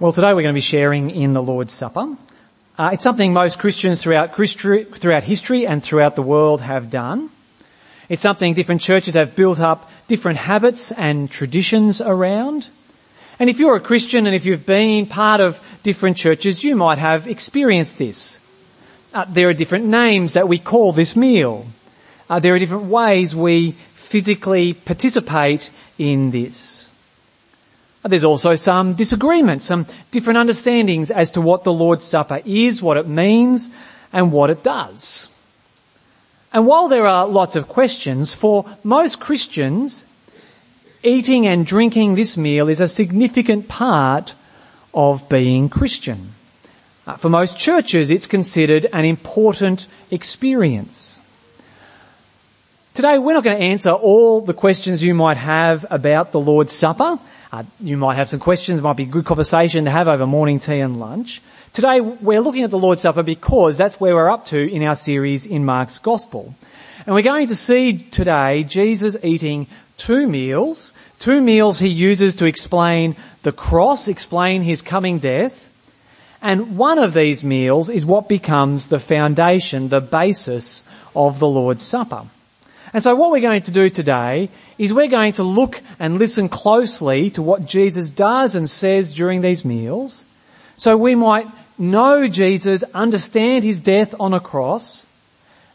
Well, today we're going to be sharing in the Lord's Supper. Uh, it's something most Christians throughout throughout history and throughout the world have done. It's something different churches have built up different habits and traditions around. And if you're a Christian and if you've been part of different churches, you might have experienced this. Uh, there are different names that we call this meal. Uh, there are different ways we physically participate in this. There's also some disagreement, some different understandings as to what the Lord's Supper is, what it means, and what it does. And while there are lots of questions, for most Christians, eating and drinking this meal is a significant part of being Christian. Uh, for most churches, it's considered an important experience. Today, we're not going to answer all the questions you might have about the Lord's Supper. Uh, you might have some questions. It might be a good conversation to have over morning tea and lunch. Today we're looking at the Lord's Supper because that's where we're up to in our series in Mark's Gospel. And we're going to see today Jesus eating two meals, two meals he uses to explain the cross, explain his coming death. And one of these meals is what becomes the foundation, the basis of the Lord's Supper. And so what we're going to do today is we're going to look and listen closely to what Jesus does and says during these meals so we might know Jesus, understand his death on a cross,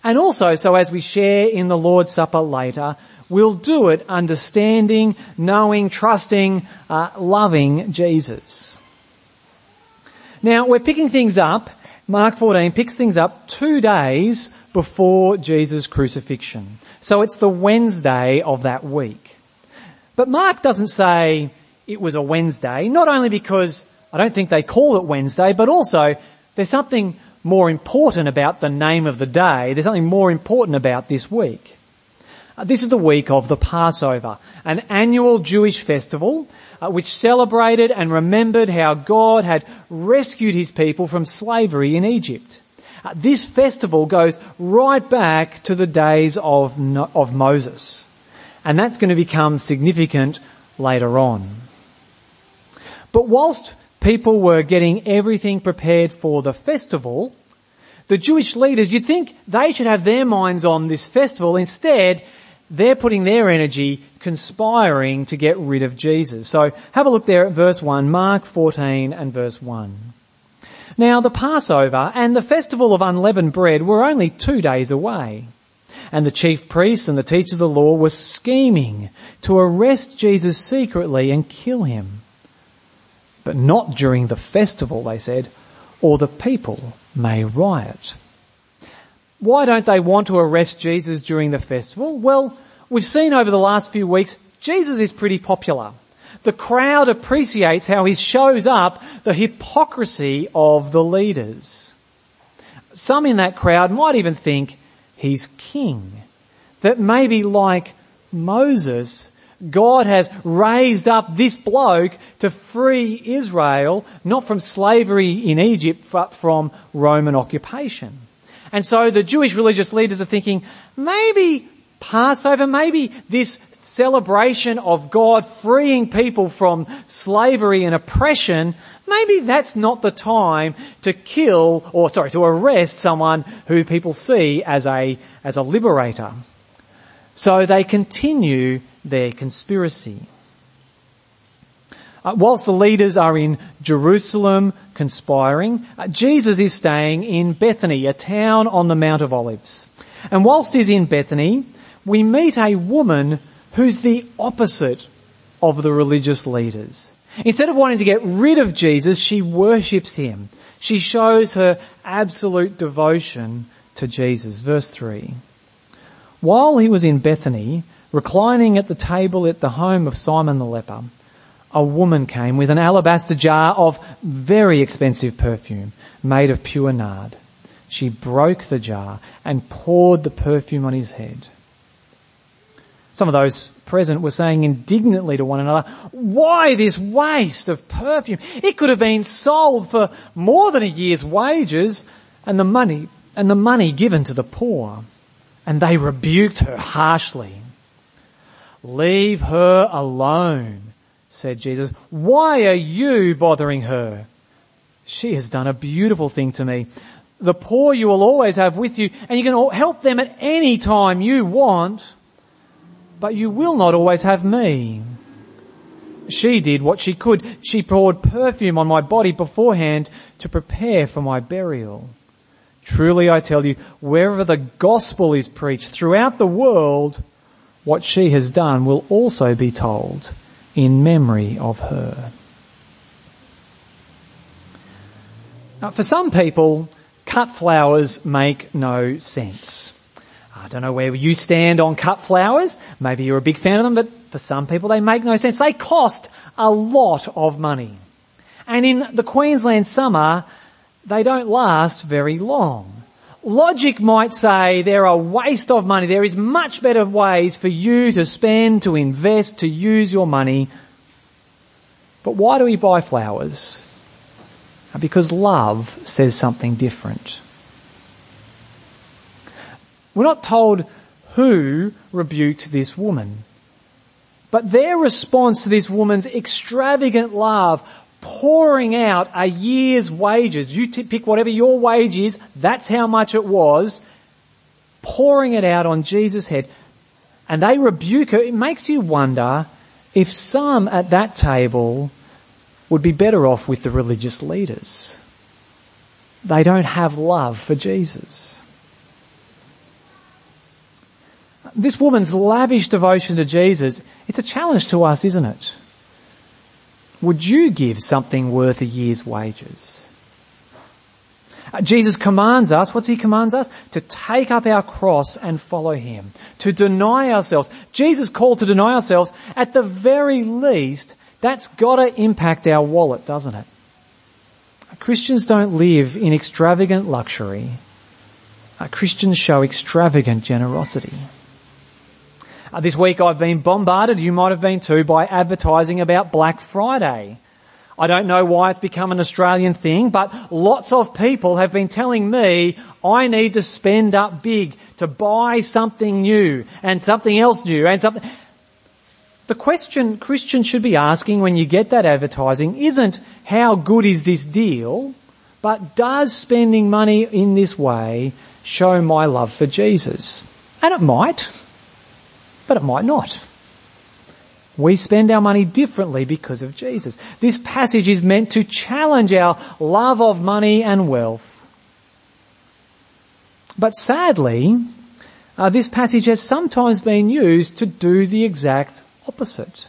and also so as we share in the Lord's Supper later, we'll do it understanding, knowing, trusting, uh, loving Jesus. Now we're picking things up Mark 14 picks things up two days before Jesus' crucifixion. So it's the Wednesday of that week. But Mark doesn't say it was a Wednesday, not only because I don't think they call it Wednesday, but also there's something more important about the name of the day. There's something more important about this week. Uh, this is the week of the Passover, an annual Jewish festival uh, which celebrated and remembered how God had rescued his people from slavery in Egypt. This festival goes right back to the days of, of Moses. And that's going to become significant later on. But whilst people were getting everything prepared for the festival, the Jewish leaders, you'd think they should have their minds on this festival. Instead, they're putting their energy conspiring to get rid of Jesus. So have a look there at verse 1, Mark 14 and verse 1. Now the Passover and the festival of unleavened bread were only two days away. And the chief priests and the teachers of the law were scheming to arrest Jesus secretly and kill him. But not during the festival, they said, or the people may riot. Why don't they want to arrest Jesus during the festival? Well, we've seen over the last few weeks, Jesus is pretty popular. The crowd appreciates how he shows up the hypocrisy of the leaders. Some in that crowd might even think he's king. That maybe like Moses, God has raised up this bloke to free Israel, not from slavery in Egypt, but from Roman occupation. And so the Jewish religious leaders are thinking, maybe Passover, maybe this celebration of God freeing people from slavery and oppression, maybe that's not the time to kill, or sorry, to arrest someone who people see as a, as a liberator. So they continue their conspiracy. Uh, whilst the leaders are in Jerusalem conspiring, uh, Jesus is staying in Bethany, a town on the Mount of Olives. And whilst he's in Bethany, we meet a woman who's the opposite of the religious leaders. Instead of wanting to get rid of Jesus, she worships him. She shows her absolute devotion to Jesus. Verse 3. While he was in Bethany, reclining at the table at the home of Simon the leper, a woman came with an alabaster jar of very expensive perfume made of pure nard. She broke the jar and poured the perfume on his head. Some of those present were saying indignantly to one another, why this waste of perfume? It could have been sold for more than a year's wages and the money, and the money given to the poor. And they rebuked her harshly. Leave her alone said Jesus. Why are you bothering her? She has done a beautiful thing to me. The poor you will always have with you and you can help them at any time you want, but you will not always have me. She did what she could. She poured perfume on my body beforehand to prepare for my burial. Truly I tell you, wherever the gospel is preached throughout the world, what she has done will also be told in memory of her. Now, for some people, cut flowers make no sense. I don't know where you stand on cut flowers. Maybe you're a big fan of them, but for some people they make no sense. They cost a lot of money. And in the Queensland summer, they don't last very long. Logic might say they're a waste of money. There is much better ways for you to spend, to invest, to use your money. But why do we buy flowers? Because love says something different. We're not told who rebuked this woman. But their response to this woman's extravagant love pouring out a year's wages. You pick whatever your wage is, that's how much it was, pouring it out on Jesus' head. And they rebuke her. It makes you wonder if some at that table would be better off with the religious leaders. They don't have love for Jesus. This woman's lavish devotion to Jesus, it's a challenge to us, isn't it? Would you give something worth a year's wages? Uh, Jesus commands us, what's he commands us? To take up our cross and follow him. To deny ourselves. Jesus called to deny ourselves. At the very least, that's gotta impact our wallet, doesn't it? Christians don't live in extravagant luxury. Uh, Christians show extravagant generosity. Uh, this week I've been bombarded, you might have been too, by advertising about Black Friday. I don't know why it's become an Australian thing, but lots of people have been telling me I need to spend up big to buy something new and something else new and something. The question Christians should be asking when you get that advertising isn't how good is this deal, but does spending money in this way show my love for Jesus? And it might but it might not. We spend our money differently because of Jesus. This passage is meant to challenge our love of money and wealth. But sadly, uh, this passage has sometimes been used to do the exact opposite.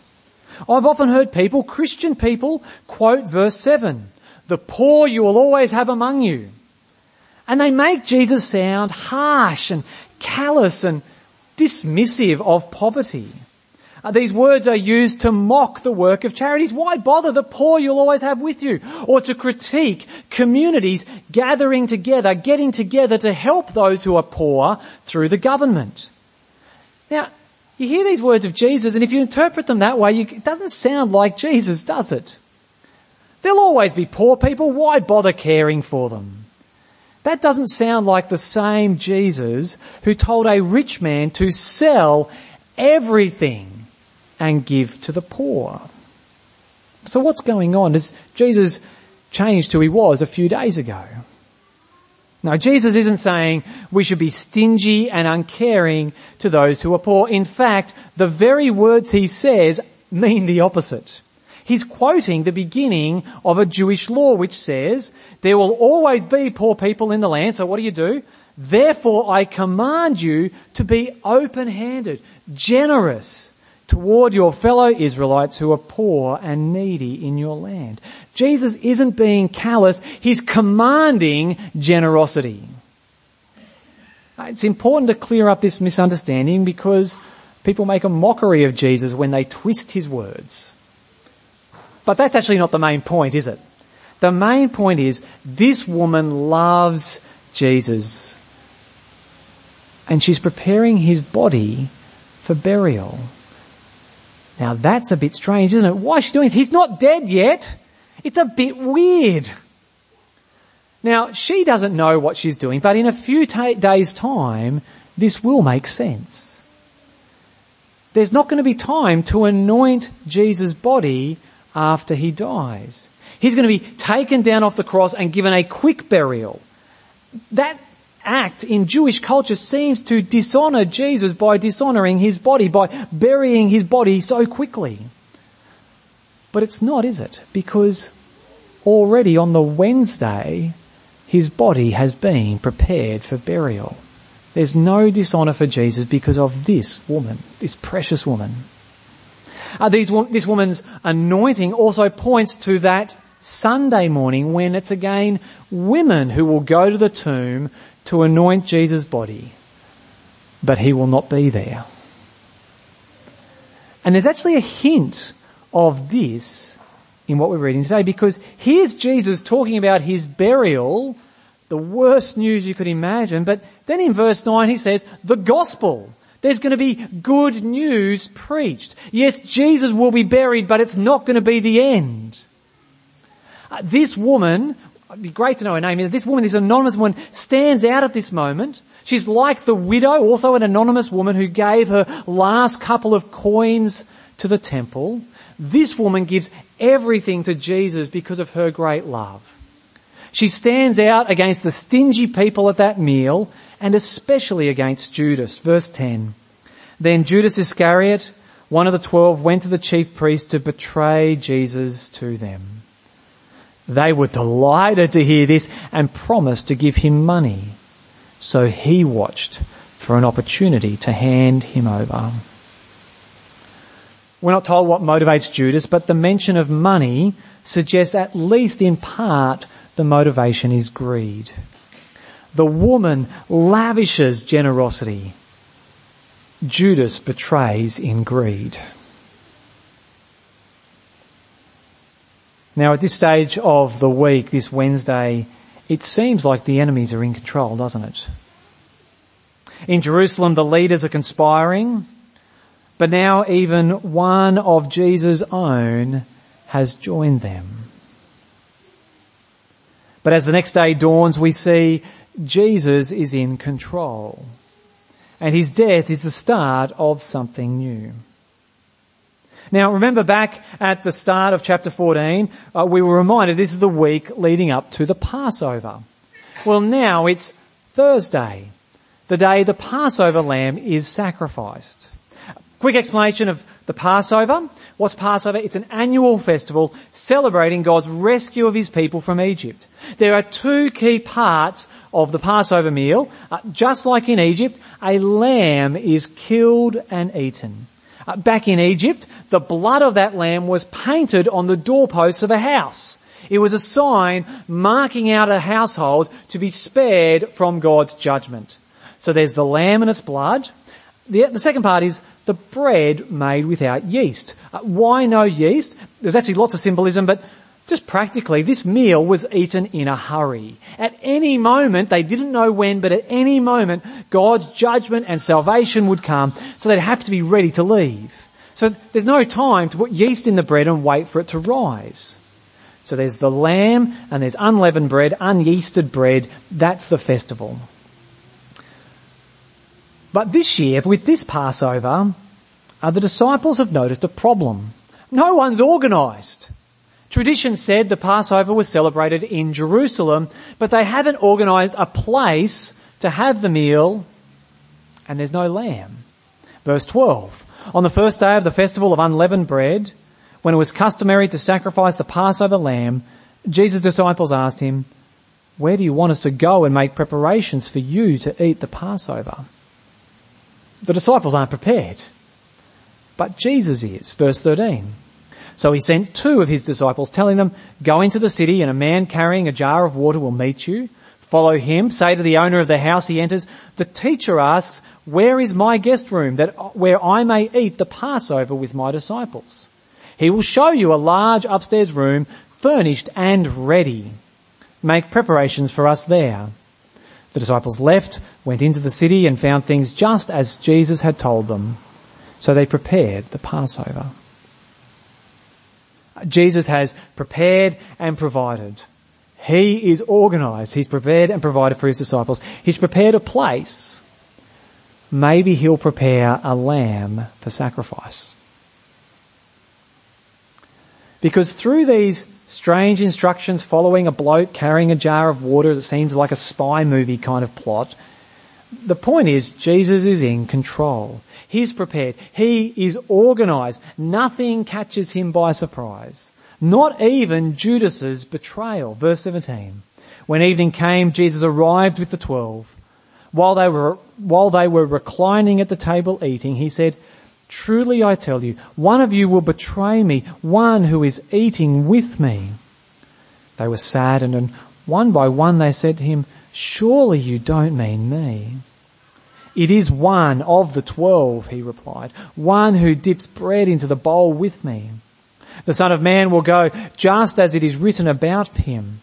I've often heard people, Christian people, quote verse 7. The poor you will always have among you. And they make Jesus sound harsh and callous and dismissive of poverty. Uh, these words are used to mock the work of charities. Why bother the poor you'll always have with you? Or to critique communities gathering together, getting together to help those who are poor through the government. Now, you hear these words of Jesus and if you interpret them that way, you, it doesn't sound like Jesus, does it? There'll always be poor people. Why bother caring for them? That doesn't sound like the same Jesus who told a rich man to sell everything and give to the poor. So what's going on? Has Jesus changed who he was a few days ago? No, Jesus isn't saying we should be stingy and uncaring to those who are poor. In fact, the very words he says mean the opposite. He's quoting the beginning of a Jewish law which says, there will always be poor people in the land, so what do you do? Therefore I command you to be open-handed, generous toward your fellow Israelites who are poor and needy in your land. Jesus isn't being callous, he's commanding generosity. It's important to clear up this misunderstanding because people make a mockery of Jesus when they twist his words. But that's actually not the main point, is it? The main point is this woman loves Jesus. And she's preparing his body for burial. Now that's a bit strange, isn't it? Why is she doing it? He's not dead yet. It's a bit weird. Now she doesn't know what she's doing, but in a few days time, this will make sense. there's not going to be time to anoint Jesus' body after he dies. He's going to be taken down off the cross and given a quick burial. That act in Jewish culture seems to dishonor Jesus by dishonoring his body, by burying his body so quickly. But it's not, is it? Because already on the Wednesday, his body has been prepared for burial. There's no dishonor for Jesus because of this woman, this precious woman. Uh, these, this woman's anointing also points to that Sunday morning when it's again women who will go to the tomb to anoint Jesus' body, but he will not be there. And there's actually a hint of this in what we're reading today because here's Jesus talking about his burial, the worst news you could imagine, but then in verse 9 he says, the gospel. There's going to be good news preached. Yes, Jesus will be buried, but it's not going to be the end. Uh, this woman It'd be great to know her name. This woman, this anonymous woman, stands out at this moment. She's like the widow, also an anonymous woman who gave her last couple of coins to the temple. This woman gives everything to Jesus because of her great love. She stands out against the stingy people at that meal and especially against Judas. Verse 10. Then Judas Iscariot, one of the twelve, went to the chief priests to betray Jesus to them. They were delighted to hear this and promised to give him money. So he watched for an opportunity to hand him over. We're not told what motivates Judas, but the mention of money suggests at least in part the motivation is greed. The woman lavishes generosity. Judas betrays in greed. Now at this stage of the week, this Wednesday, it seems like the enemies are in control, doesn't it? In Jerusalem, the leaders are conspiring, but now even one of Jesus' own has joined them. But as the next day dawns, we see Jesus is in control. And his death is the start of something new. Now remember back at the start of chapter 14, uh, we were reminded this is the week leading up to the Passover. Well now it's Thursday, the day the Passover lamb is sacrificed. Quick explanation of the Passover. What's Passover? It's an annual festival celebrating God's rescue of his people from Egypt. There are two key parts of the Passover meal. Uh, just like in Egypt, a lamb is killed and eaten. Uh, back in Egypt, the blood of that lamb was painted on the doorposts of a house. It was a sign marking out a household to be spared from God's judgment. So there's the lamb and its blood. The, the second part is the bread made without yeast. Uh, why no yeast? There's actually lots of symbolism, but just practically, this meal was eaten in a hurry. At any moment, they didn't know when, but at any moment, God's judgment and salvation would come, so they'd have to be ready to leave. So there's no time to put yeast in the bread and wait for it to rise. So there's the lamb and there's unleavened bread, unyeasted bread. That's the festival. But this year, with this Passover, uh, the disciples have noticed a problem. No one's organised. Tradition said the Passover was celebrated in Jerusalem, but they haven't organised a place to have the meal and there's no lamb. Verse 12. On the first day of the festival of unleavened bread, when it was customary to sacrifice the Passover lamb, Jesus' disciples asked him, where do you want us to go and make preparations for you to eat the Passover? The disciples aren't prepared, but Jesus is. Verse 13. So he sent two of his disciples telling them, go into the city and a man carrying a jar of water will meet you. Follow him, say to the owner of the house he enters, the teacher asks, where is my guest room that, where I may eat the Passover with my disciples? He will show you a large upstairs room furnished and ready. Make preparations for us there. The disciples left, went into the city and found things just as Jesus had told them. So they prepared the Passover. Jesus has prepared and provided. He is organized. He's prepared and provided for his disciples. He's prepared a place. maybe he'll prepare a lamb for sacrifice. Because through these strange instructions following a bloke carrying a jar of water that seems like a spy movie kind of plot, the point is Jesus is in control. He's prepared. He is organized. Nothing catches him by surprise. Not even Judas's betrayal. Verse 17. When evening came, Jesus arrived with the twelve. While they were, while they were reclining at the table eating, he said, Truly I tell you, one of you will betray me, one who is eating with me. They were saddened and one by one they said to him, Surely you don't mean me. It is one of the twelve, he replied, one who dips bread into the bowl with me. The Son of Man will go just as it is written about him.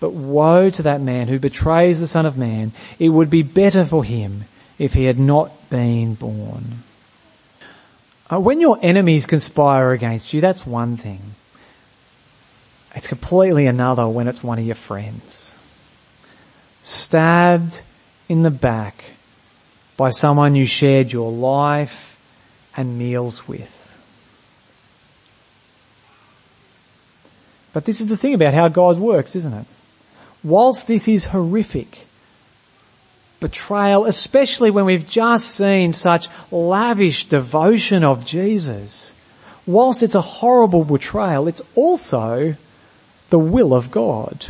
But woe to that man who betrays the Son of Man. It would be better for him if he had not been born. Uh, when your enemies conspire against you, that's one thing. It's completely another when it's one of your friends. Stabbed in the back by someone you shared your life and meals with. But this is the thing about how God works, isn't it? Whilst this is horrific, betrayal, especially when we've just seen such lavish devotion of Jesus, whilst it's a horrible betrayal, it's also the will of God.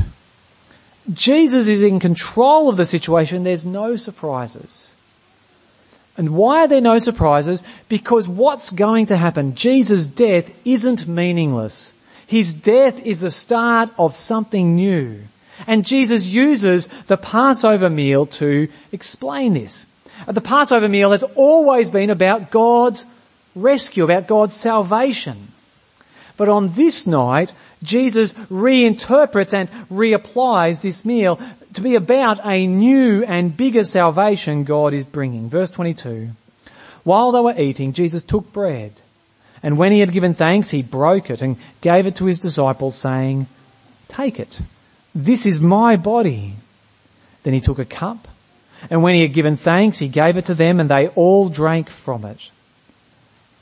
Jesus is in control of the situation. There's no surprises. And why are there no surprises? Because what's going to happen? Jesus' death isn't meaningless. His death is the start of something new. And Jesus uses the Passover meal to explain this. The Passover meal has always been about God's rescue, about God's salvation. But on this night, Jesus reinterprets and reapplies this meal to be about a new and bigger salvation God is bringing. Verse 22. While they were eating, Jesus took bread, and when he had given thanks, he broke it and gave it to his disciples saying, take it. This is my body. Then he took a cup, and when he had given thanks, he gave it to them, and they all drank from it.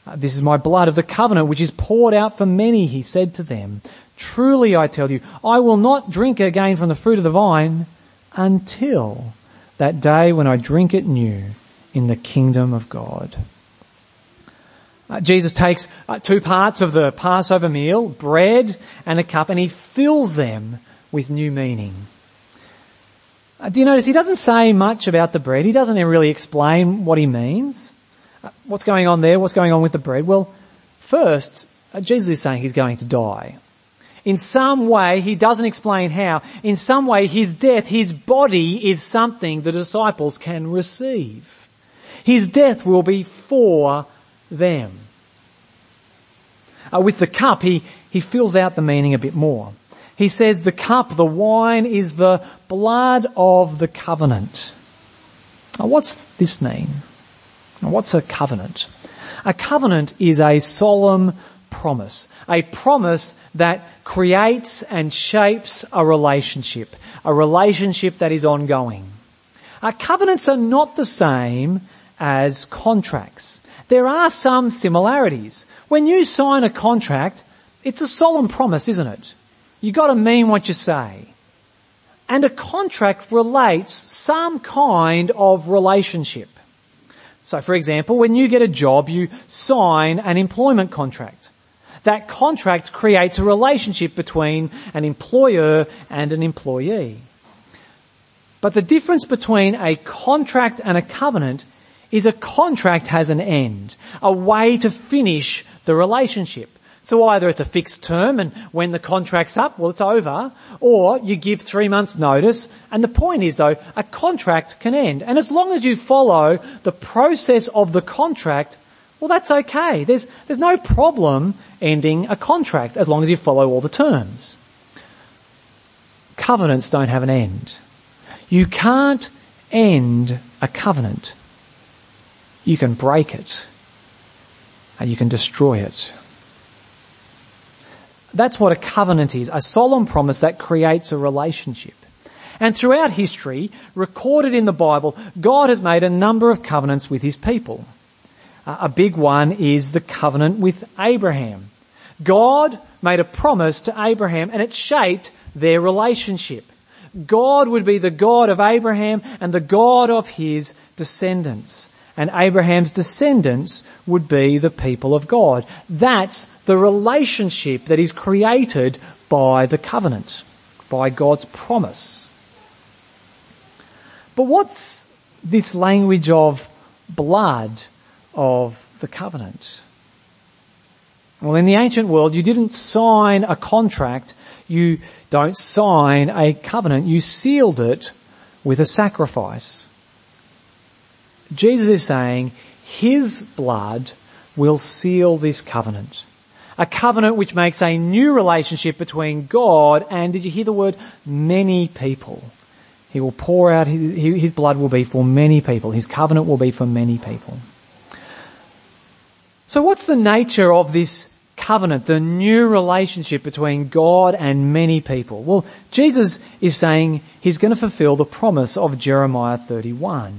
Uh, this is my blood of the covenant, which is poured out for many, he said to them. Truly I tell you, I will not drink again from the fruit of the vine until that day when I drink it new in the kingdom of God. Uh, Jesus takes uh, two parts of the Passover meal, bread and a cup, and he fills them with new meaning. Uh, do you notice he doesn't say much about the bread? He doesn't really explain what he means. Uh, what's going on there? What's going on with the bread? Well, first, uh, Jesus is saying he's going to die. In some way, he doesn't explain how. In some way, his death, his body is something the disciples can receive. His death will be for them. Uh, with the cup, he, he fills out the meaning a bit more. He says the cup, the wine is the blood of the covenant. Now what's this mean? Now what's a covenant? A covenant is a solemn promise. A promise that creates and shapes a relationship. A relationship that is ongoing. Our covenants are not the same as contracts. There are some similarities. When you sign a contract, it's a solemn promise, isn't it? You gotta mean what you say. And a contract relates some kind of relationship. So for example, when you get a job, you sign an employment contract. That contract creates a relationship between an employer and an employee. But the difference between a contract and a covenant is a contract has an end, a way to finish the relationship. So either it's a fixed term and when the contract's up, well it's over, or you give three months notice and the point is though, a contract can end. And as long as you follow the process of the contract, well that's okay. There's, there's no problem ending a contract as long as you follow all the terms. Covenants don't have an end. You can't end a covenant. You can break it and you can destroy it. That's what a covenant is, a solemn promise that creates a relationship. And throughout history, recorded in the Bible, God has made a number of covenants with his people. Uh, a big one is the covenant with Abraham. God made a promise to Abraham and it shaped their relationship. God would be the God of Abraham and the God of his descendants. And Abraham's descendants would be the people of God. That's the relationship that is created by the covenant, by God's promise. But what's this language of blood of the covenant? Well, in the ancient world, you didn't sign a contract. You don't sign a covenant. You sealed it with a sacrifice. Jesus is saying his blood will seal this covenant. A covenant which makes a new relationship between God and, did you hear the word, many people. He will pour out, his, his blood will be for many people. His covenant will be for many people. So what's the nature of this covenant, the new relationship between God and many people? Well, Jesus is saying he's going to fulfill the promise of Jeremiah 31.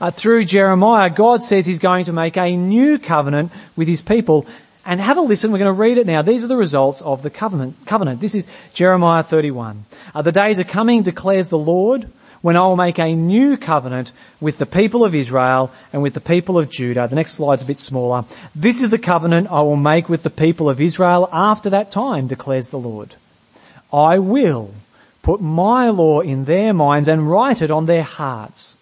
Uh, through Jeremiah, God says he's going to make a new covenant with his people. And have a listen, we're going to read it now. These are the results of the covenant. covenant. This is Jeremiah 31. Uh, the days are coming, declares the Lord, when I will make a new covenant with the people of Israel and with the people of Judah. The next slide's a bit smaller. This is the covenant I will make with the people of Israel after that time, declares the Lord. I will put my law in their minds and write it on their hearts.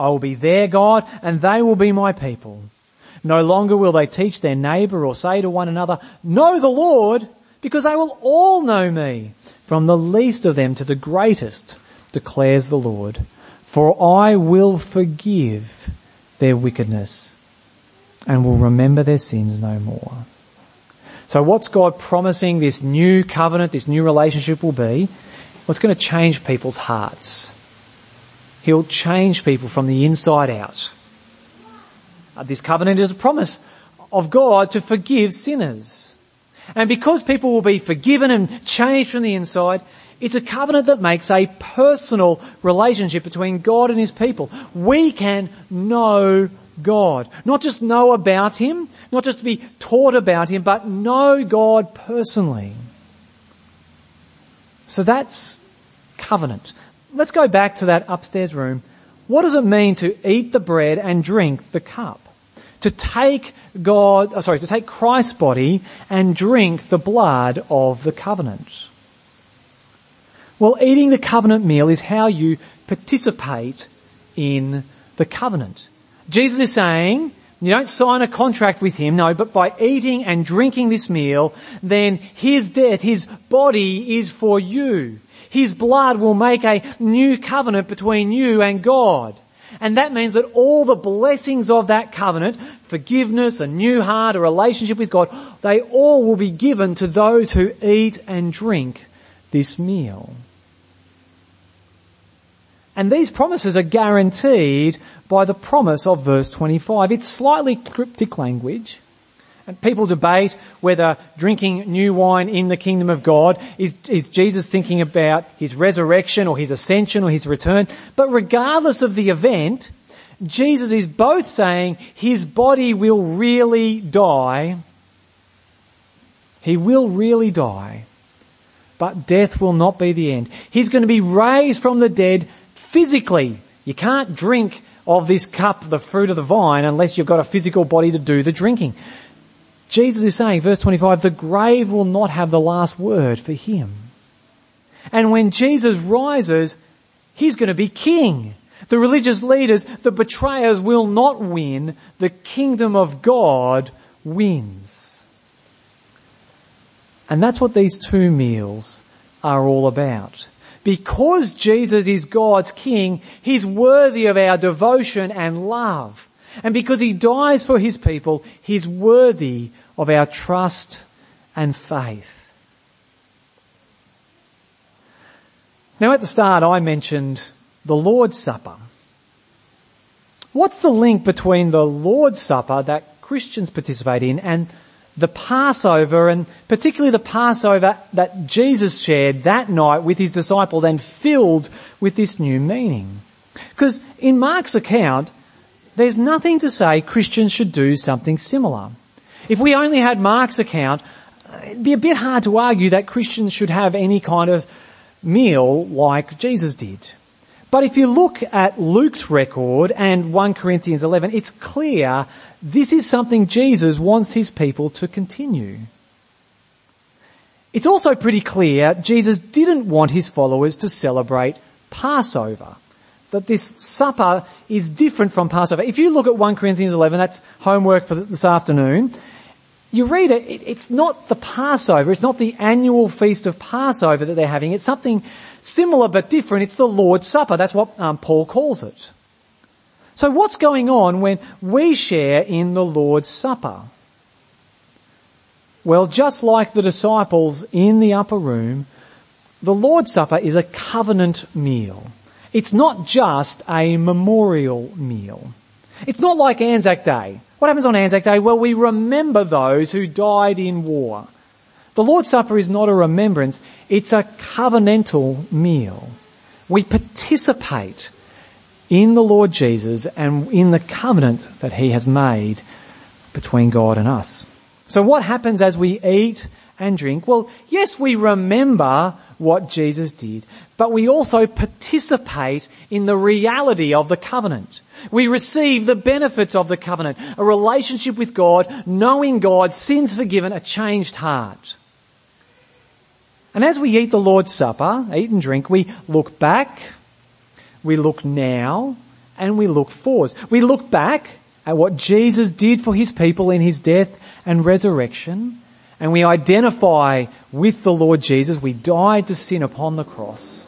I will be their God and they will be my people. No longer will they teach their neighbor or say to one another, know the Lord, because they will all know me, from the least of them to the greatest declares the Lord, for I will forgive their wickedness and will remember their sins no more. So what's God promising this new covenant, this new relationship will be? What's going to change people's hearts? He'll change people from the inside out. Uh, this covenant is a promise of God to forgive sinners. And because people will be forgiven and changed from the inside, it's a covenant that makes a personal relationship between God and His people. We can know God. Not just know about Him, not just be taught about Him, but know God personally. So that's covenant. Let's go back to that upstairs room. What does it mean to eat the bread and drink the cup? To take God, oh, sorry, to take Christ's body and drink the blood of the covenant. Well, eating the covenant meal is how you participate in the covenant. Jesus is saying, you don't sign a contract with him, no, but by eating and drinking this meal, then his death, his body is for you. His blood will make a new covenant between you and God. And that means that all the blessings of that covenant, forgiveness, a new heart, a relationship with God, they all will be given to those who eat and drink this meal. And these promises are guaranteed by the promise of verse 25. It's slightly cryptic language. People debate whether drinking new wine in the kingdom of God is, is Jesus thinking about his resurrection or his ascension or his return. But regardless of the event, Jesus is both saying his body will really die. He will really die. But death will not be the end. He's going to be raised from the dead physically. You can't drink of this cup, the fruit of the vine, unless you've got a physical body to do the drinking. Jesus is saying, verse 25, the grave will not have the last word for him. And when Jesus rises, he's going to be king. The religious leaders, the betrayers will not win. The kingdom of God wins. And that's what these two meals are all about because Jesus is God's King, He's worthy of our devotion and love. And because He dies for His people, He's worthy of our trust and faith. Now at the start I mentioned the Lord's Supper. What's the link between the Lord's Supper that Christians participate in and the Passover and particularly the Passover that Jesus shared that night with his disciples and filled with this new meaning. Because in Mark's account, there's nothing to say Christians should do something similar. If we only had Mark's account, it'd be a bit hard to argue that Christians should have any kind of meal like Jesus did. But if you look at Luke's record and 1 Corinthians 11, it's clear this is something Jesus wants his people to continue. It's also pretty clear Jesus didn't want his followers to celebrate Passover. That this supper is different from Passover. If you look at 1 Corinthians 11, that's homework for this afternoon, you read it, it's not the Passover, it's not the annual feast of Passover that they're having, it's something similar but different, it's the Lord's Supper, that's what um, Paul calls it. So what's going on when we share in the Lord's Supper? Well, just like the disciples in the upper room, the Lord's Supper is a covenant meal. It's not just a memorial meal. It's not like Anzac Day. What happens on Anzac Day? Well, we remember those who died in war. The Lord's Supper is not a remembrance, it's a covenantal meal. We participate in the Lord Jesus and in the covenant that He has made between God and us. So what happens as we eat and drink? Well, yes, we remember what Jesus did, but we also participate in the reality of the covenant. We receive the benefits of the covenant, a relationship with God, knowing God, sins forgiven, a changed heart. And as we eat the Lord's Supper, eat and drink, we look back, we look now, and we look forwards. We look back at what Jesus did for his people in his death and resurrection, and we identify with the Lord Jesus. We died to sin upon the cross.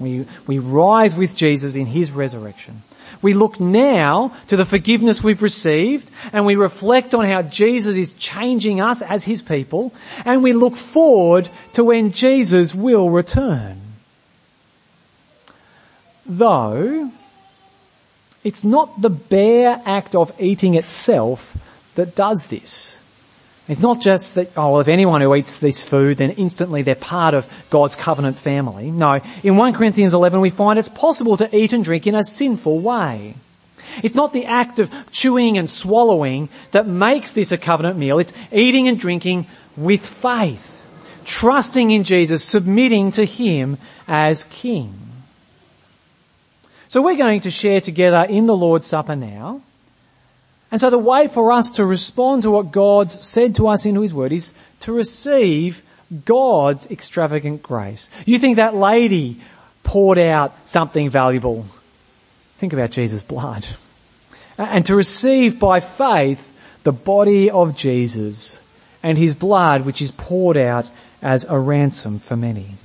We, we rise with Jesus in his resurrection. We look now to the forgiveness we've received and we reflect on how Jesus is changing us as his people and we look forward to when Jesus will return. Though, it's not the bare act of eating itself that does this. It's not just that, oh, well, if anyone who eats this food, then instantly they're part of God's covenant family. No. In 1 Corinthians 11, we find it's possible to eat and drink in a sinful way. It's not the act of chewing and swallowing that makes this a covenant meal. It's eating and drinking with faith. Trusting in Jesus, submitting to Him as King. So we're going to share together in the Lord's Supper now. And so the way for us to respond to what God's said to us in His Word is to receive God's extravagant grace. You think that lady poured out something valuable. Think about Jesus' blood. And to receive by faith the body of Jesus and His blood which is poured out as a ransom for many.